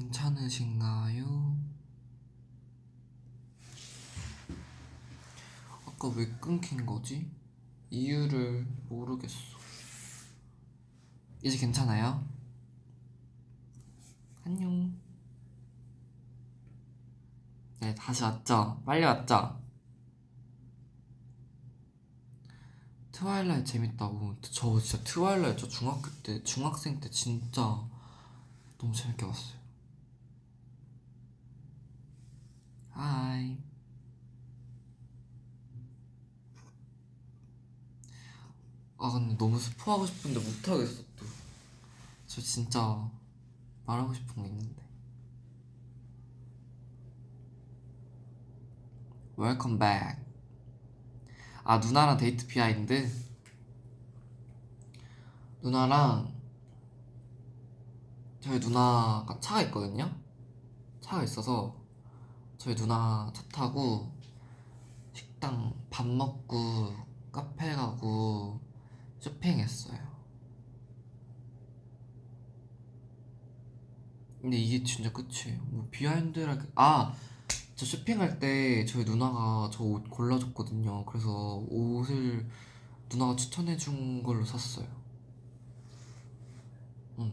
괜찮으신가요? 아까 왜 끊긴 거지? 이유를 모르겠어. 이제 괜찮아요? 안녕. 네, 다시 왔죠? 빨리 왔죠? 트와일라이트 재밌다고. 저 진짜 트와일라이트 저 중학교 때, 중학생 때 진짜 너무 재밌게 봤어요. Hi. 아 근데 너무 스포하고 싶은데 못하겠어 또. 저 진짜 말하고 싶은 거 있는데. Welcome back. 아 누나랑 데이트 behind. 누나랑 저희 누나가 차가 있거든요. 차가 있어서 저희 누나 차 타고 식당 밥 먹고 카페 가고 쇼핑했어요. 근데 이게 진짜 끝이에요. 뭐 비하인드랄 아, 저 쇼핑할 때 저희 누나가 저 옷 골라줬거든요. 그래서 옷을 누나가 추천해준 걸로 샀어요. 응.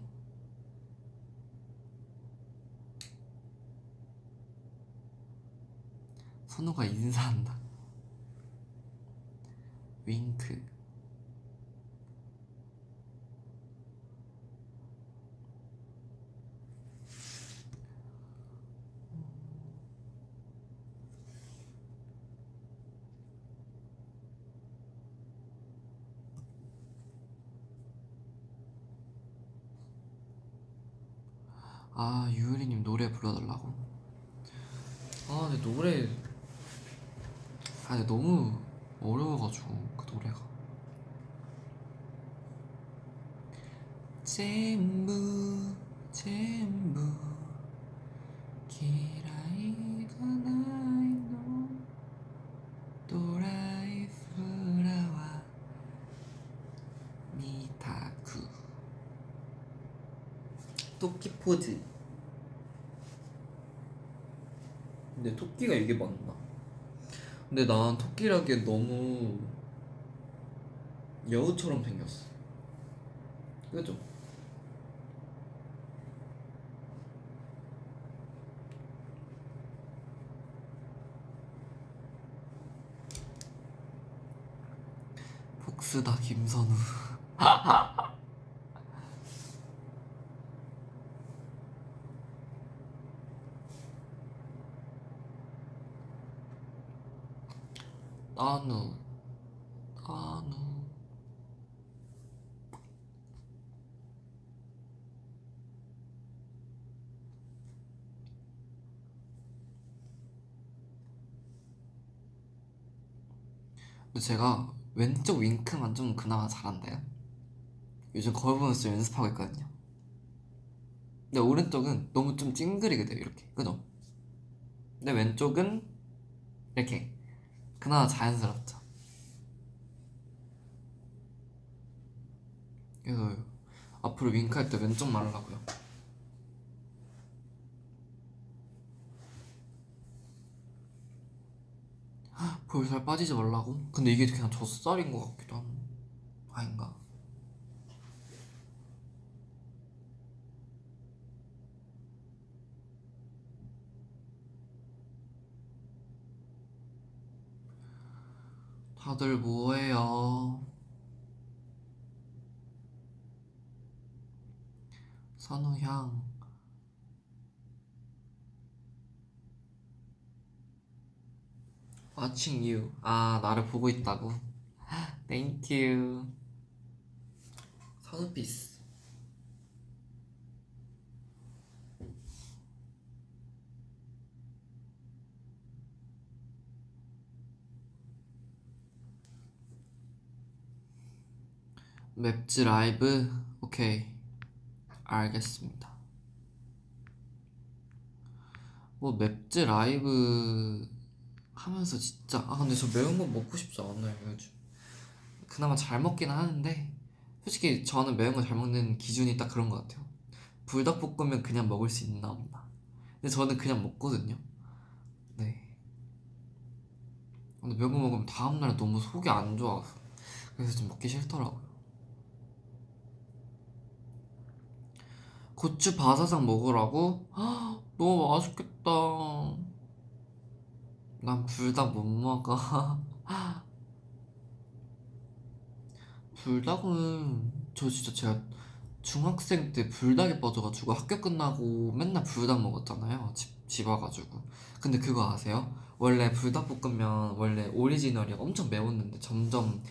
선우가 인사한다. 윙크. 아 유효리님 노래 불러달라고? 아 근데 노래 아 근데 너무 어려워가지고 그 노래가. 전부 전부 토끼 포즈. 근데 토끼가 이게 맞나? 근데 난 토끼라기엔 너무 여우처럼 생겼어. 그죠? 복수다 김선우 나누 나누 근데 제가 왼쪽 윙크만 좀 그나마 잘한대요. 요즘 거울 보면서 연습하고 있거든요. 근데 오른쪽은 너무 좀 찡그리게 돼요 이렇게. 그죠? 근데 왼쪽은 이렇게 그나마 자연스럽죠. 그래서 앞으로 윙크할 때 왼쪽 말하려고요. 볼살 빠지지 말라고? 근데 이게 그냥 젖살인 것 같기도 하고 아닌가? 다들 뭐해요? 선우향 Watching you 아 나를 보고 있다고? Thank you 선우피스 맵즈 라이브 오케이 알겠습니다 뭐 맵즈 라이브 하면서 진짜 아 근데 저 매운 거 먹고 싶지 않아요 요즘 그나마 잘 먹긴 하는데 솔직히 저는 매운 거 잘 먹는 기준이 딱 그런 것 같아요 불닭볶음면 그냥 먹을 수 있나 없나 근데 저는 그냥 먹거든요. 네. 근데 매운 먹으면 다음날 너무 속이 안 좋아서 그래서 좀 먹기 싫더라고요. 고추 바사삭 먹으라고? 헉, 너무 맛있겠다. 난 불닭 못 먹어. 불닭은 저 진짜 제가 중학생 때 불닭에 빠져가지고 학교 끝나고 맨날 불닭 먹었잖아요. 집, 집 와가지고. 근데 그거 아세요? 원래 불닭볶음면 원래 오리지널이 엄청 매웠는데 점점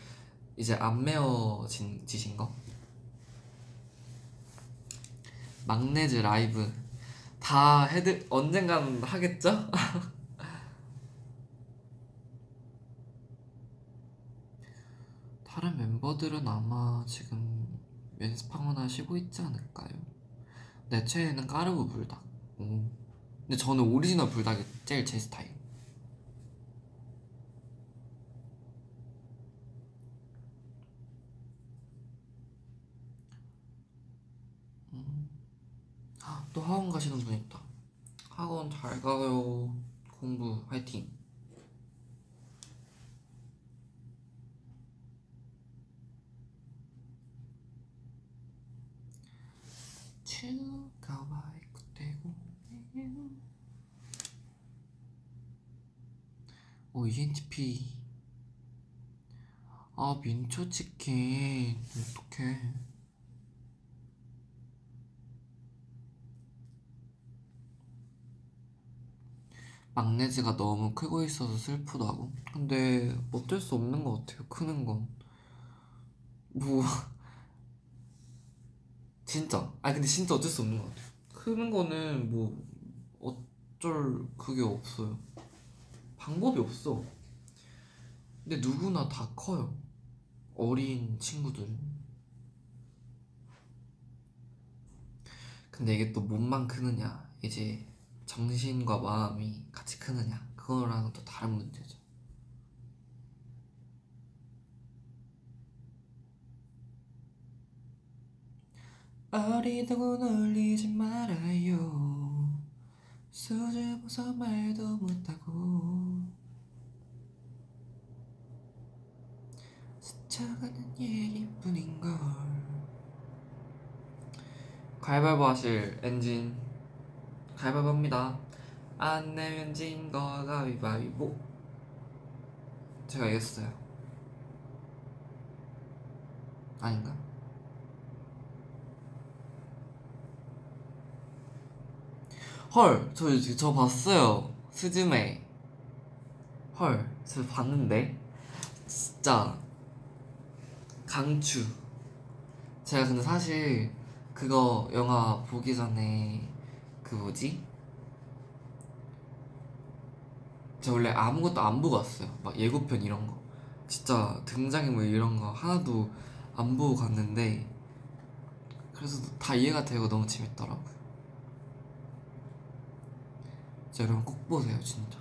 이제 안 매워진 지신 거? 막내즈 라이브 다 해드 언젠간 하겠죠? 다른 멤버들은 아마 지금 연습하거나 쉬고 있지 않을까요? 내 최애는 까르보 불닭. 오. 근데 저는 오리지널 불닭이 제일 제 스타일. 음. 아, 또 학원 가시는 분 있다. 학원 잘 가요. 공부 화이팅. 오 ENTP 아 민초치킨 어떡해 막내즈가 너무 크고 있어서 슬프다고? 근데 어쩔 수 없는 것 같아요 크는 건. 뭐 진짜. 아니 근데 진짜 어쩔 수 없는 것 같아요. 크는 거는 뭐 어쩔 그게 없어요. 방법이 없어. 근데 누구나 다 커요. 어린 친구들은 근데 이게 또 몸만 크느냐 이제 정신과 마음이 같이 크느냐? 그거랑은 또 다른 문제죠. 어리다고 놀리지 말아요. 수줍어서 말도 못하고. 스쳐가는 얘기뿐인걸. 가위바위보 하실 엔진 가위바위보 합니다 안 내면 진 거 가위바위보 제가 이겼어요 아닌가? 헐, 저, 저 봤어요. 스즈메. 헐, 저 봤는데. 진짜. 강추. 제가 근데 사실 그거 영화 보기 전에 그 뭐지? 저 원래 아무것도 안 보고 왔어요. 막 예고편 이런 거. 진짜 등장인물 이런 거 하나도 안 보고 갔는데 그래서 다 이해가 되고 너무 재밌더라고요. 진짜 여러분 꼭 보세요 진짜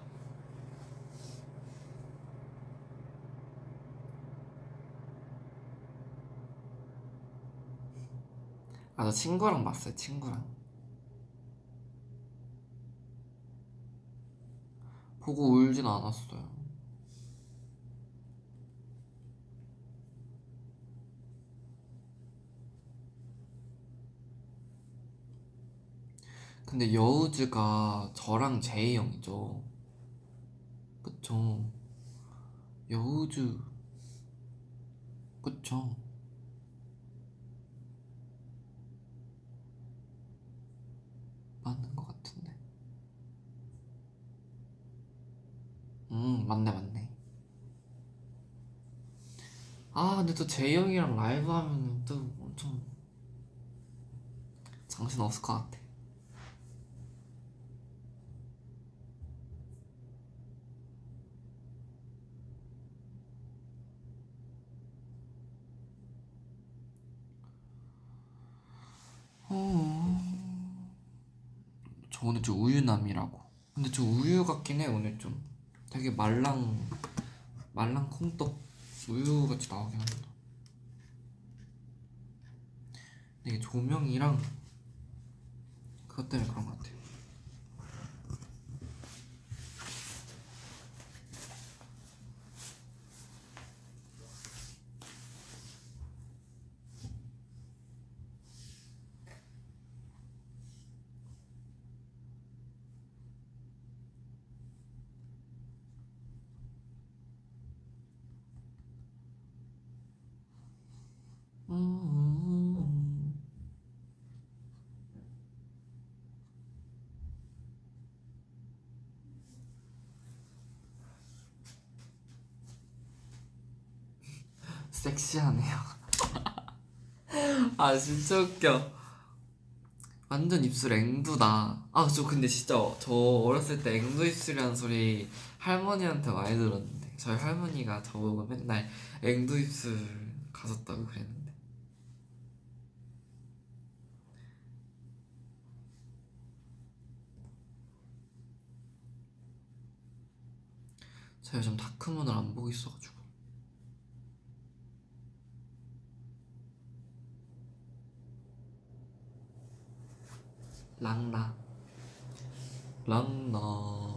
아 저 친구랑 봤어요 친구랑 보고 울진 않았어요 근데 여우즈가 저랑 제이 형이죠. 그쵸. 여우즈. 그쵸. 맞는 것 같은데. 음, 맞네, 맞네. 아, 근데 또 형이랑 라이브 하면 또 엄청 정신 없을 것 같아. 어... 저 오늘 좀 우유남이라고. 근데 저 우유 같긴 해 오늘 좀. 되게 말랑 말랑 콩떡 우유 같이 나오긴 한다. 근데 이게 조명이랑 그것 때문에 그런 것 같아요. 섹시하네요. 아 진짜 웃겨. 완전 입술 앵두다. 아 저 근데 진짜 저 어렸을 때 앵두 입술이라는 소리 할머니한테 많이 들었는데 저희 할머니가 저보고 맨날 앵두 입술 가졌다고 그랬는데. 제가 요즘 다크문을 안 보고 있어가지고. 랑나 랑나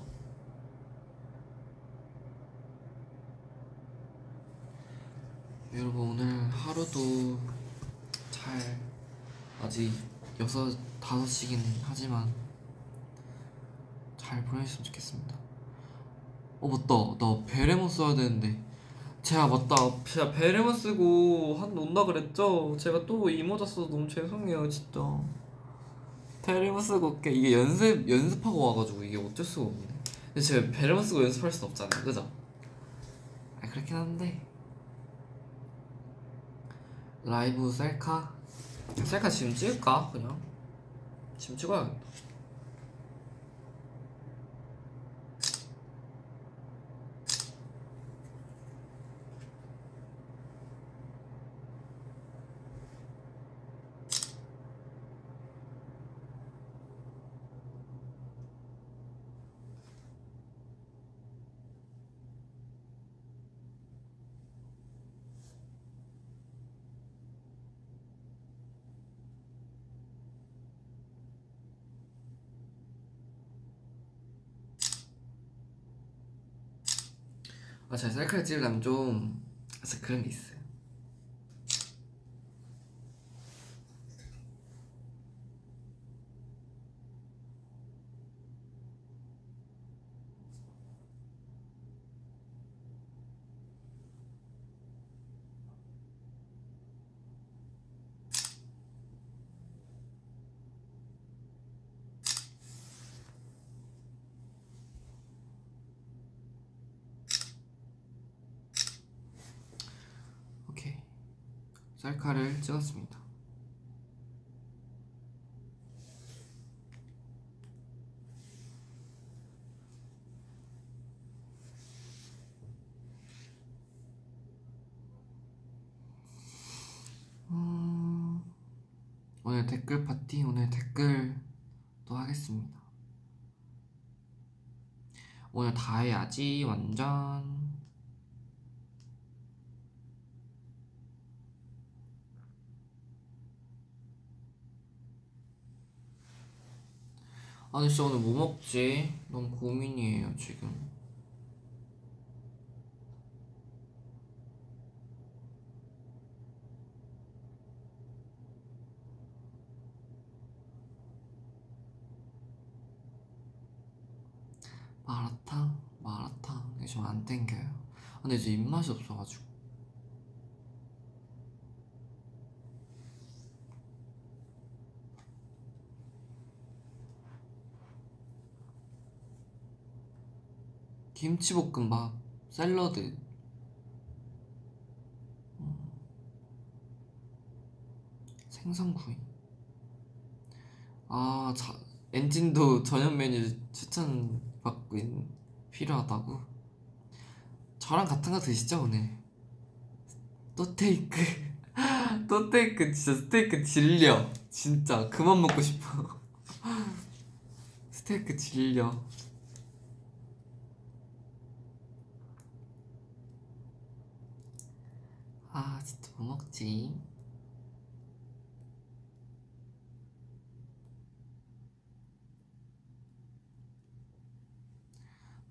여러분 오늘 하루도 잘 아직 여섯 다섯 시긴 하지만 잘 보내셨으면 좋겠습니다. 어 맞다 나 베레모 써야 되는데 제가 맞다 제가 베레모 쓰고 한 논다 그랬죠? 제가 또 이모자 써서 너무 죄송해요 진짜. 베레모 쓰고 올게 이게 연습 연습하고 와가지고 이게 어쩔 수가 없네. 근데 제가 베레모 쓰고 연습할 순 없잖아요, 그죠? 아 그렇긴 한데 라이브 셀카 셀카 지금 찍을까 그냥 지금 찍어야겠다. 아 제가 셀카를 찍으려면 좀 그런 게 있어요. 오케이 셀카를 찍었습니다. 음, 오늘 댓글 파티 오늘 댓글 또 하겠습니다. 오늘 다 해야지 완전. 아니 진짜 오늘 뭐 먹지? 너무 고민이에요 지금 마라탕? 마라탕 이게 좀 안 땡겨요 아, 근데 이제 입맛이 없어가지고 김치볶음밥 샐러드. 음, 생선구이. 아 자, 엔진도 저녁 메뉴 추천받고 있, 필요하다고? 저랑 같은 거 드시죠 오늘? 또 테이크. 또 테이크 진짜 스테이크 질려. 진짜 그만 먹고 싶어. 스테이크 질려 아 진짜 뭐 먹지?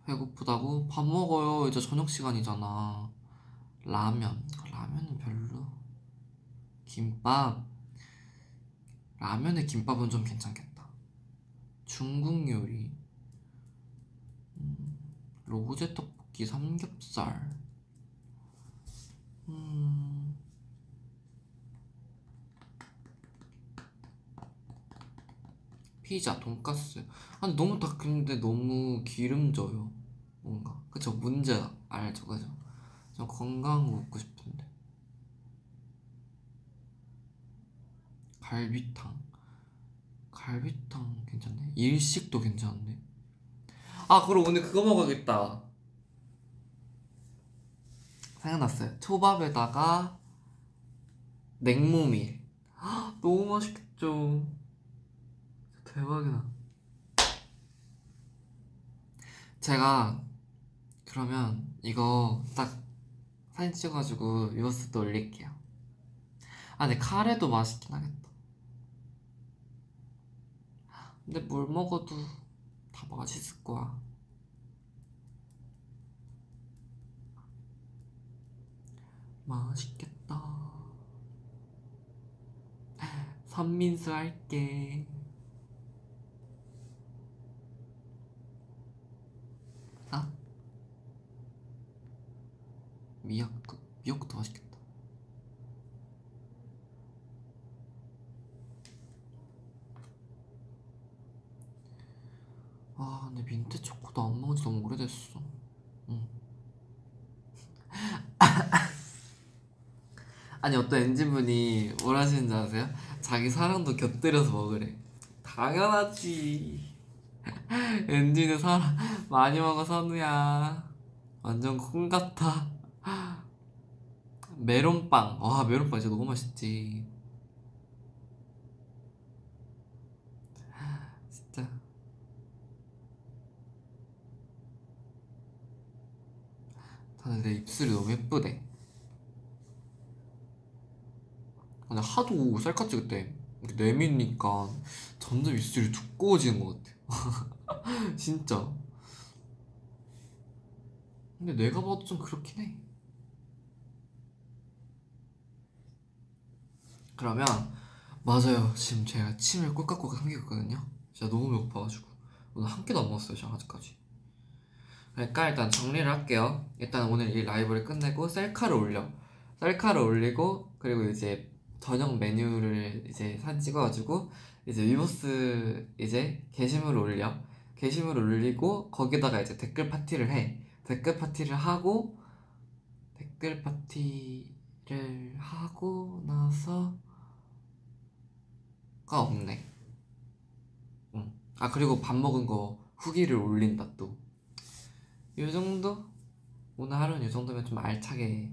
배고프다고? 밥 먹어요. 이제 저녁 시간이잖아. 라면. 라면은 별로. 김밥. 라면에 김밥은 좀 괜찮겠다. 중국 요리. 음, 로제 떡볶이 삼겹살. 음. 피자, 돈까스. 아니 너무 다 근데 너무 기름져요. 뭔가. 그쵸? 문제 알죠? 그죠? 좀 건강한 거 먹고 싶은데. 갈비탕. 갈비탕 괜찮네? 일식도 괜찮네 아 그리고 오늘 그거 먹어야겠다. 생각났어요. 초밥에다가 냉모밀. 너무 맛있겠죠? 대박이다. 제가 그러면 이거 딱 사진 찍어가지고 유버스도 올릴게요. 아 근데 카레도 맛있긴 하겠다. 근데 뭘 먹어도 다 맛있을 거야. 맛있겠다. 선민수 할게 미역국 미역국도 맛있겠다. 아 근데 민트 초코도 안 먹은 지 너무 오래됐어. 응. 아니 어떤 엔진분이 뭘 하시는지 아세요? 자기 사랑도 곁들여서 먹으래. 당연하지. 엔진은 사랑 많이 먹어 선우야. 완전 콩 같아 메론빵. 와 메론빵 진짜 너무 맛있지. 진짜. 다들 내 입술이 너무 예쁘대. 근데 하도 셀카 찍을 때 이렇게 내미니까 점점 입술이 두꺼워지는 것 같아. 진짜. 근데 내가 봐도 좀 그렇긴 해 그러면 맞아요. 지금 제가 침을 꼴깍꼴깍 삼키거든요. 진짜 너무 배고파가지고. 오늘 한 끼도 안 먹었어요 제가 아직까지. 그러니까 일단 정리를 할게요. 일단 오늘 이 라이브를 끝내고 셀카를 올려. 셀카를 올리고 그리고 이제 저녁 메뉴를 이제 사진 찍어가지고 이제 위버스 이제 게시물을 올려. 게시물을 올리고 거기다가 이제 댓글 파티를 해. 댓글 파티를 하고 댓글 파티를 하고 나서 가 없네 응. 아 그리고 밥 먹은 거 후기를 올린다 또이 정도? 오늘 하루는 이 정도면 좀 알차게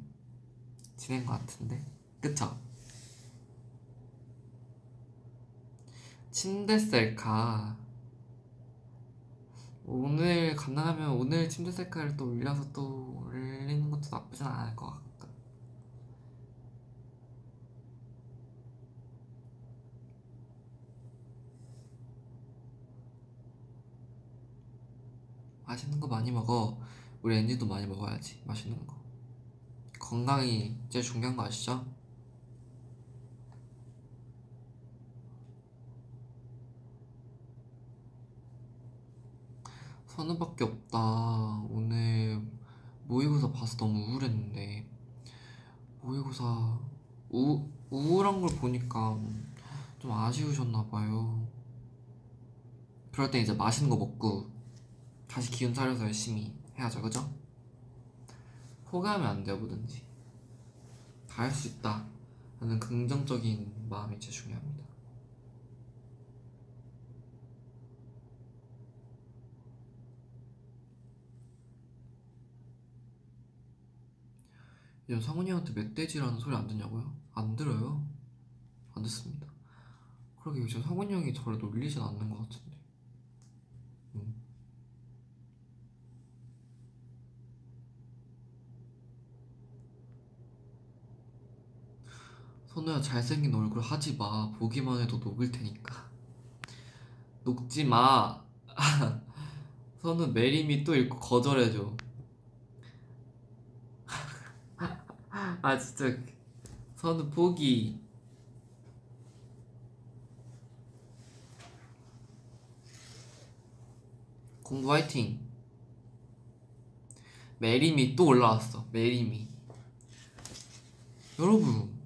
지낸 것 같은데 그쵸? 침대 셀카 오늘 가능하면 오늘 침대 셀카를 또 올려서 또 올리는 것도 나쁘진 않을 것 같고 맛있는 거 많이 먹어 우리 엔지도 많이 먹어야지 맛있는 거 건강이 제일 중요한 거 아시죠? 선우밖에 없다. 오늘 모의고사 봐서 너무 우울했는데 모의고사 우, 우울한 걸 보니까 좀 아쉬우셨나 봐요. 그럴 때 이제 맛있는 거 먹고 다시 기운 차려서 열심히 해야죠, 그죠? 포기하면 안 돼요, 뭐든지. 다 할 수 있다. 라는 긍정적인 마음이 제일 중요합니다. 요즘 성훈이 형한테 멧돼지라는 소리 안 듣냐고요? 안 들어요. 안 듣습니다. 그러게 요즘 성훈이 형이 저를 놀리진 않는 것 같은데. 음. 선우야 잘생긴 얼굴 하지 마. 보기만 해도 녹을 테니까. 녹지 마. 선우 marry me 또 읽고 거절해줘. 아 진짜 선우 포기. 공부 화이팅. Marry me 또 올라왔어. Marry me. 여러분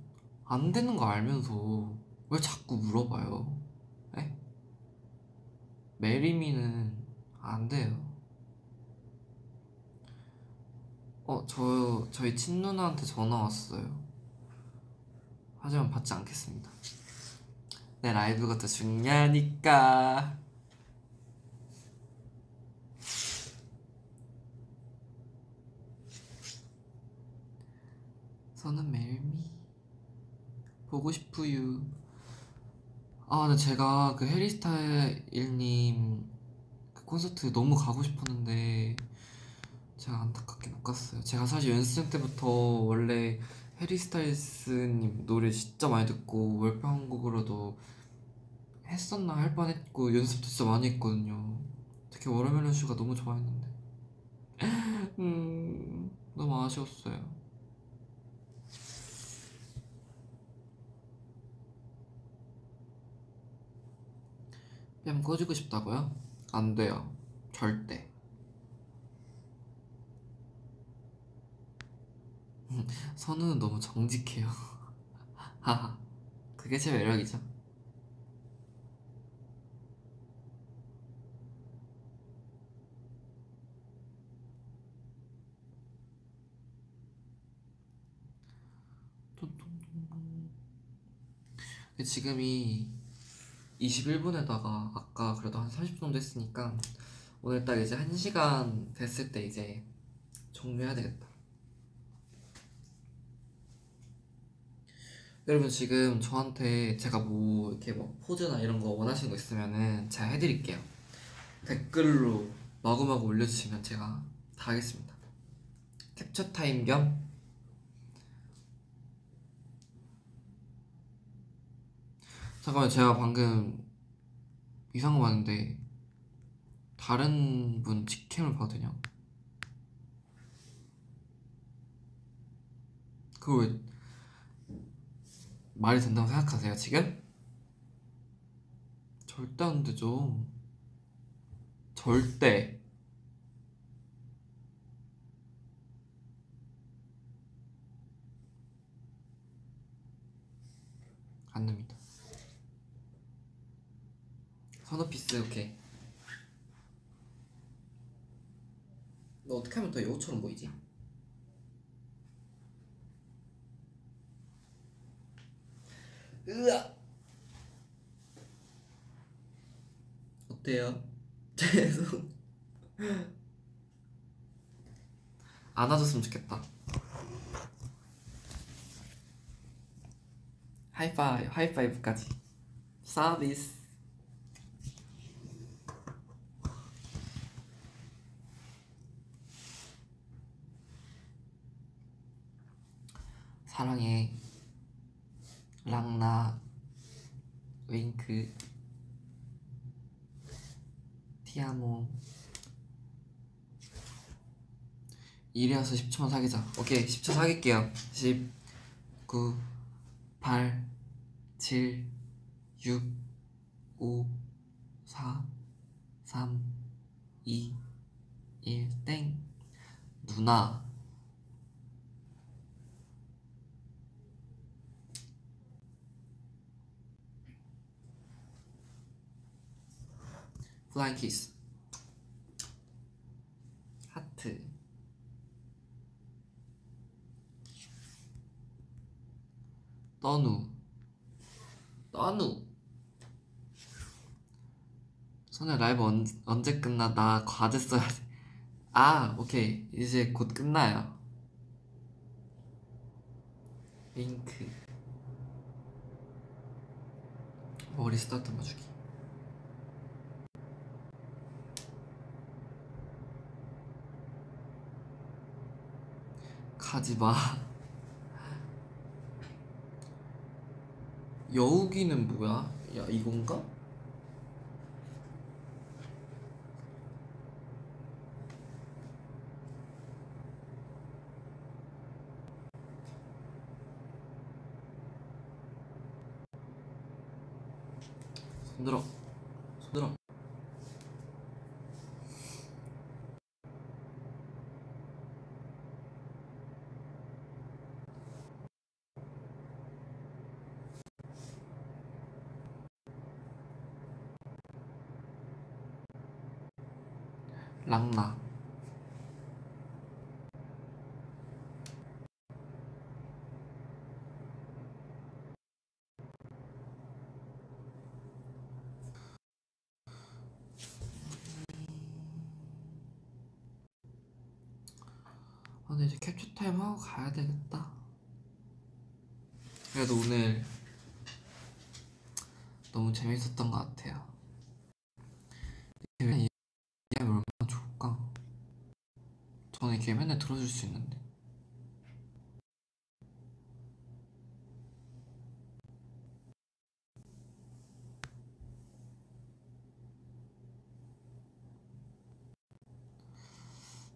안 되는 거 알면서 왜 자꾸 물어봐요? 에? Marry me는 안 돼요. 어, 저 저희 친누나한테 전화 왔어요. 하지만 받지 않겠습니다. 내 라이브가 더 중요하니까 선은 멜미 보고 싶어요 아 근데 제가 그 해리 스타일스님 그 콘서트 너무 가고 싶었는데 제가 안타깝게 못 갔어요. 제가 사실 연습생 때부터 원래 해리 스타일스님 노래 진짜 많이 듣고 월평곡으로도 했었나 할 뻔했고 연습도 진짜 많이 했거든요. 특히 Watermelon Sugar 너무 좋아했는데. 음 너무 아쉬웠어요 뺨 꺼주고 싶다고요? 안 돼요. 절대. 선우는 너무 정직해요. 하하. 그게 제 매력이죠. 지금이 21분에다가 아까 그래도 한 30분 정도 했으니까 오늘 딱 이제 1시간 됐을 때 이제 종료해야 되겠다. 여러분 지금 저한테 제가 뭐 이렇게 뭐 포즈나 이런 거 원하시는 거 있으면은 제가 해드릴게요. 댓글로 마구마구 올려주시면 제가 다 하겠습니다. 캡처 타임 겸 잠깐만 제가 방금 이상한 거 봤는데 다른 분 직캠을 봐도 되냐? 그거 왜 말이 된다고 생각하세요 지금? 절대 안 되죠 절대 안 됩니다 선어피스 오케이. 너 어떻게 하면 더 여우처럼 보이지? 으아! 어때요? 죄송. 안아줬으면 좋겠다. 하이파이브 하이파이브까지. 서비스 사랑해 랑나 윙크 티아모 이래서 10초만 사귀자. 오케이 10초 사귈게요. 10 9 8 7 6 5 4 3 2 1땡. 누나 플라잉 키스 하트 떠누 떠누 선혜 라이브 언, 언제 끝나? 나 과제 써야 돼. 아, 오케이. 이제 곧 끝나요. 윙크. 머리 스타일 맞추기. 가지 마. 여우기는 뭐야? 야, 이건가? 손들어. 랑마 아, 근데 이제 캡처 타임 하고 가야 되겠다. 그래도 오늘 너무 재밌었던 것 같아요. 들어줄 수 있는데.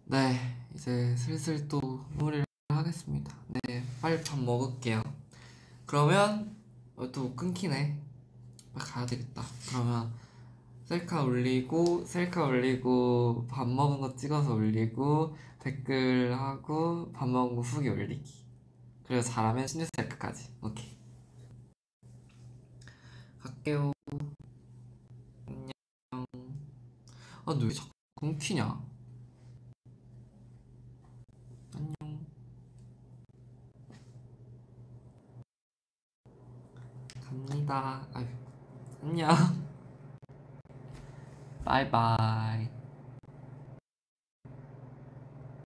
네, 이제 슬슬 또 마무리를 하겠습니다. 네, 빨리 밥 먹을게요. 그러면 어, 또 끊기네. 가야 되겠다. 그러면 셀카 올리고 셀카 올리고 밥 먹은 거 찍어서 올리고 댓글 하고 밥 먹은 거 후기 올리기. 그래서 잘하면 신유 셀카까지. 오케이. 갈게요. 안녕. 아, 너왜 자꾸 끊기냐? 안녕. 갑니다. 아유, 안녕. 바이바이.